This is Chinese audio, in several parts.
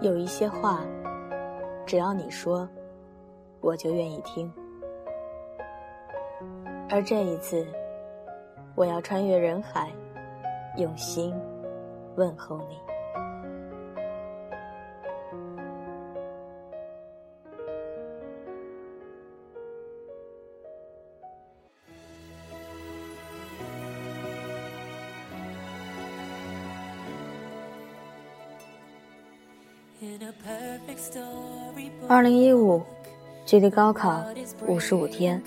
有一些话，只要你说，我就愿意听。而这一次，我要穿越人海，用心问候你。二零一五，距离高考五十五天。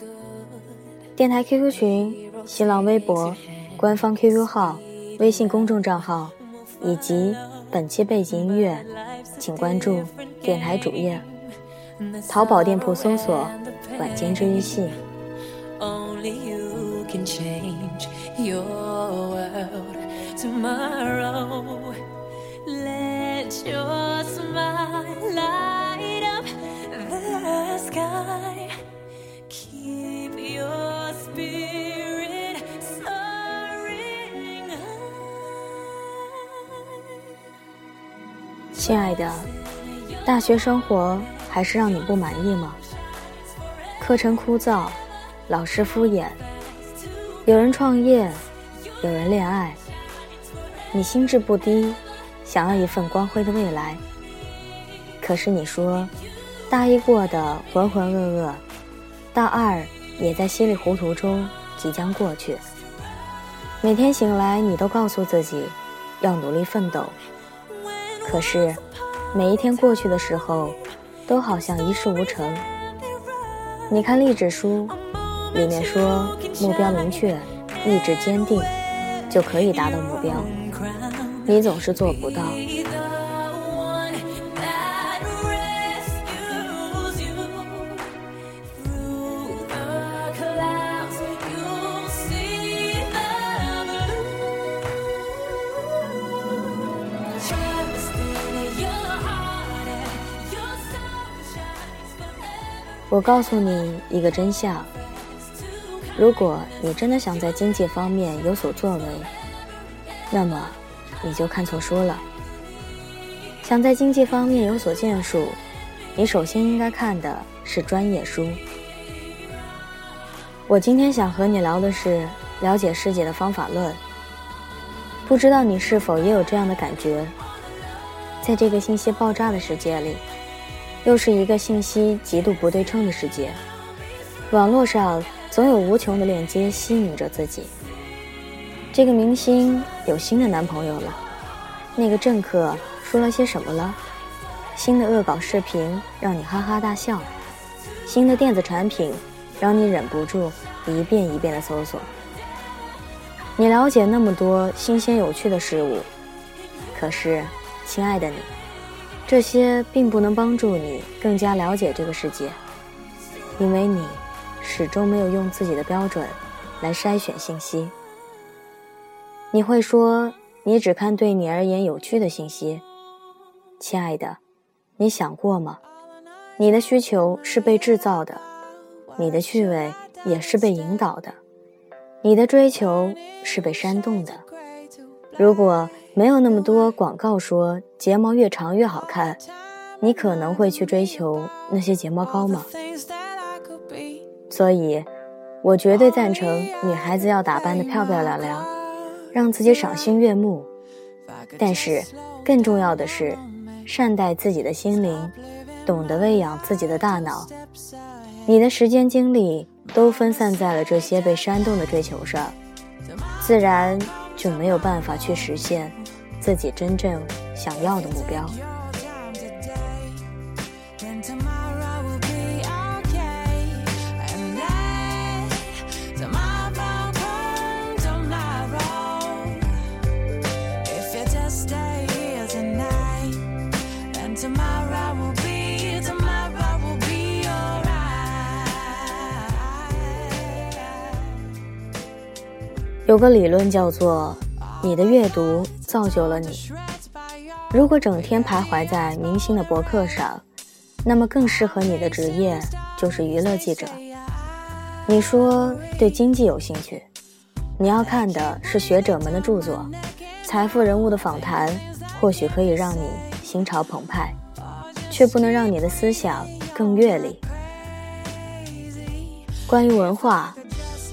电台 QQ 群、新浪微博、官方 QQ 号、微信公众账号以及本期背景音乐，请关注电台主页。淘宝店铺搜索“晚间治愈系”。该 keep your spirit sorry 亲爱的，大学生活还是让你不满意吗？课程枯燥，老师敷衍，有人创业，有人恋爱，你心智不低，想要一份光辉的未来。可是你说，大一过得浑浑噩噩，大二也在稀里糊涂中即将过去。每天醒来，你都告诉自己，要努力奋斗。可是，每一天过去的时候，都好像一事无成。你看励志书，里面说目标明确、意志坚定，就可以达到目标。你总是做不到。我告诉你一个真相：如果你真的想在经济方面有所作为，那么你就看错书了。想在经济方面有所建树，你首先应该看的是专业书。我今天想和你聊的是了解世界的方法论。不知道你是否也有这样的感觉？在这个信息爆炸的世界里。又是一个信息极度不对称的世界，网络上总有无穷的链接吸引着自己。这个明星有新的男朋友了，那个政客说了些什么了？新的恶搞视频让你哈哈大笑，新的电子产品让你忍不住一遍一遍的搜索。你了解那么多新鲜有趣的事物，可是，亲爱的你。这些并不能帮助你更加了解这个世界，因为你始终没有用自己的标准来筛选信息。你会说你只看对你而言有趣的信息，亲爱的，你想过吗？你的需求是被制造的，你的趣味也是被引导的，你的追求是被煽动的。如果没有那么多广告说睫毛越长越好看，你可能会去追求那些睫毛膏吗？所以，我绝对赞成女孩子要打扮的漂漂亮亮，让自己赏心悦目。但是，更重要的是，善待自己的心灵，懂得喂养自己的大脑。你的时间精力都分散在了这些被煽动的追求上，自然就没有办法去实现。自己真正想要的目标。有个理论叫做。你的阅读造就了你。如果整天徘徊在明星的博客上，那么更适合你的职业就是娱乐记者。你说对经济有兴趣，你要看的是学者们的著作，财富人物的访谈，或许可以让你心潮澎湃。却不能让你的思想更阅历。关于文化，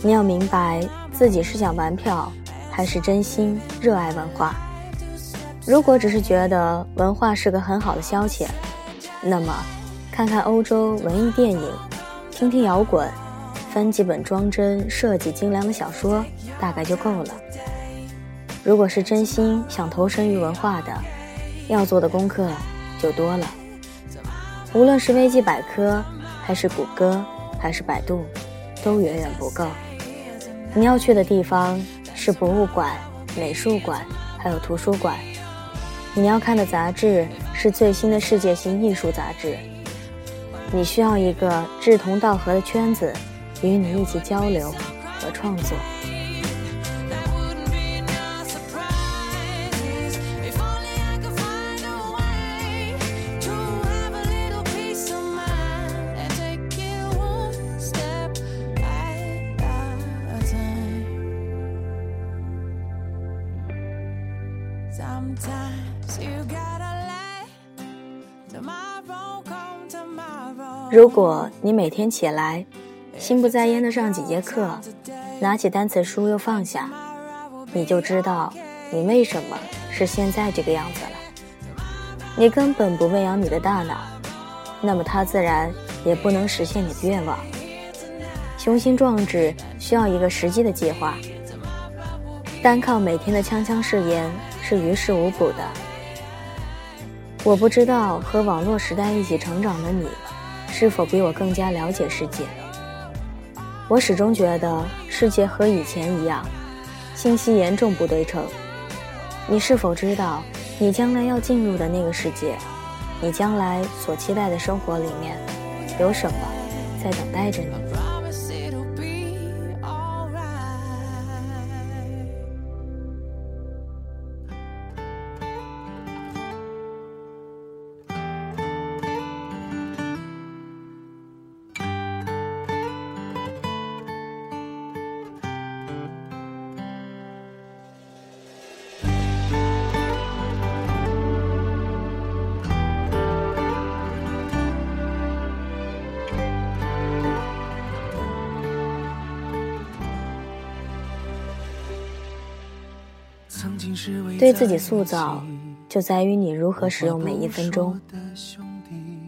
你要明白自己是想玩票，还是真心热爱文化。如果只是觉得文化是个很好的消遣，那么看看欧洲文艺电影，听听摇滚，翻几本装帧设计精良的小说，大概就够了。如果是真心想投身于文化的，要做的功课就多了。无论是维基百科，还是谷歌，还是百度，都远远不够。你要去的地方是博物馆、美术馆，还有图书馆。你要看的杂志是最新的世界性艺术杂志。你需要一个志同道合的圈子，与你一起交流和创作。如果你每天起来，心不在焉的上几节课，拿起单词书又放下，你就知道你为什么是现在这个样子了。你根本不喂养你的大脑，那么它自然也不能实现你的愿望。雄心壮志需要一个实际的计划，单靠每天的锵锵誓言是于事无补的。我不知道和网络时代一起成长的你。是否比我更加了解世界？我始终觉得世界和以前一样，信息严重不对称。你是否知道，你将来要进入的那个世界，你将来所期待的生活里面，有什么在等待着你？对自己塑造，就在于你如何使用每一分钟。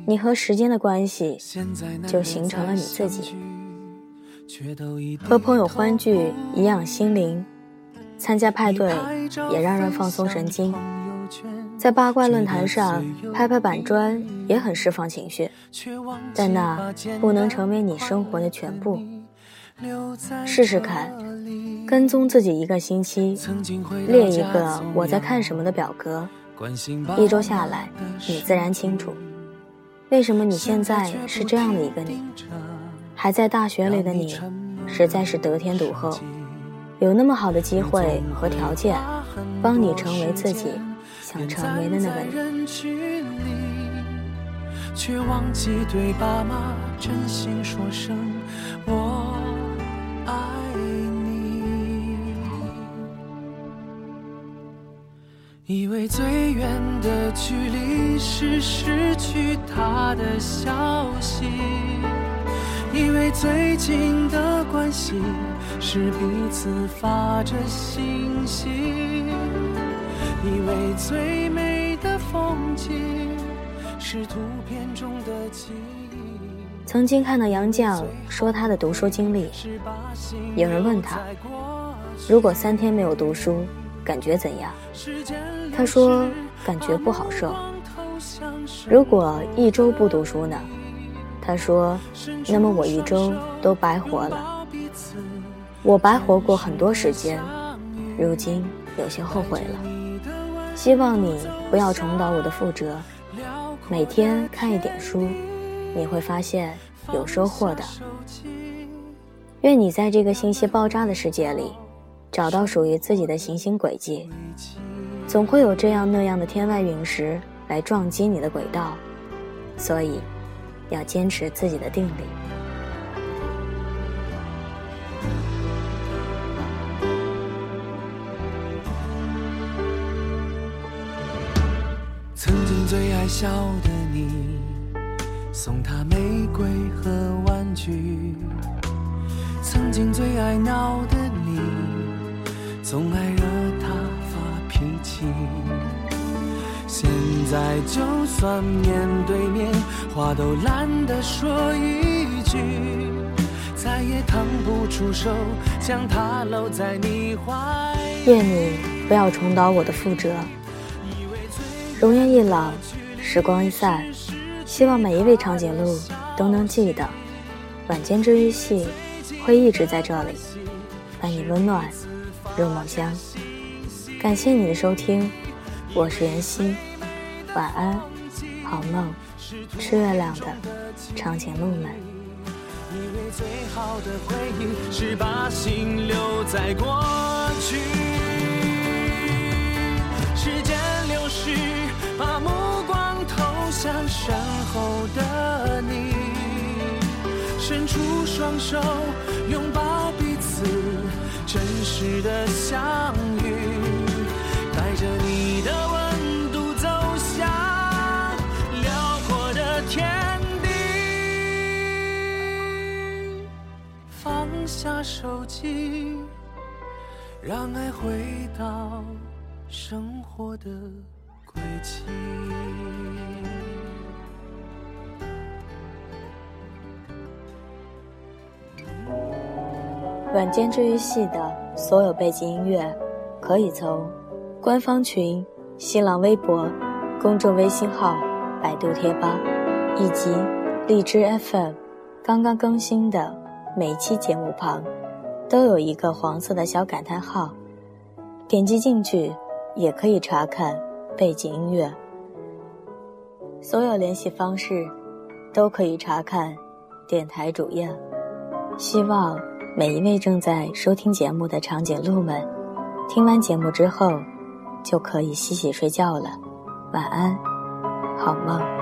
你和时间的关系，就形成了你自己。和朋友欢聚，颐养心灵；参加派对，也让人放松神经。在八卦论坛上拍拍板砖，也很释放情绪。但那不能成为你生活的全部。试试看。跟踪自己一个星期，列一个我在看什么的表格，一周下来，你自然清楚，为什么你现在是这样的一个你。还在大学里的你，实在是得天独厚，有那么好的机会和条件，帮你成为自己想成为的那个人。却忘记对爸妈真心说声我以为最远的距离是失去他的消息，以为最近的关系是彼此发着信息，以为最美的风景是图片中的记忆。曾经看到杨绛说他的读书经历，有人问他，如果三天没有读书。感觉怎样？他说感觉不好受。如果一周不读书呢？他说，那么我一周都白活了。我白活过很多时间，如今有些后悔了。希望你不要重蹈我的覆辙，每天看一点书，你会发现有收获的。愿你在这个信息爆炸的世界里。找到属于自己的行星轨迹，总会有这样那样的天外陨石来撞击你的轨道，所以要坚持自己的定力。曾经最爱笑的你。送他玫瑰和玩具。曾经最爱闹的你，总爱惹他发脾气。现在就算面对面，话都懒得说一句，再也腾不出手将他搂在你怀。愿你不要重蹈我的覆辙。容颜一老，时光一散，希望每一位长颈鹿都能记得，晚间治愈系会一直在这里，伴你温暖入梦乡。感谢你的收听，我是妍希。晚安，好梦，吃月亮的长颈鹿们。以为最好的回忆是把心留在过去，时间流逝，把目光投向身后的你，伸出双手，真实的相遇，带着你的温度走向辽阔的天地。放。下手机，让爱回到生活的轨迹。晚间治愈系的所有背景音乐，可以从官方群、新浪微博、公众微信号、百度贴吧以及荔枝 FM 刚刚更新的。每期节目旁都有一个黄色的小感叹号，点击进去也可以查看背景音乐。所有联系方式都可以查看电台主页。希望每一位正在收听节目的长颈鹿们，听完节目之后就可以洗洗睡觉了。晚安，好梦。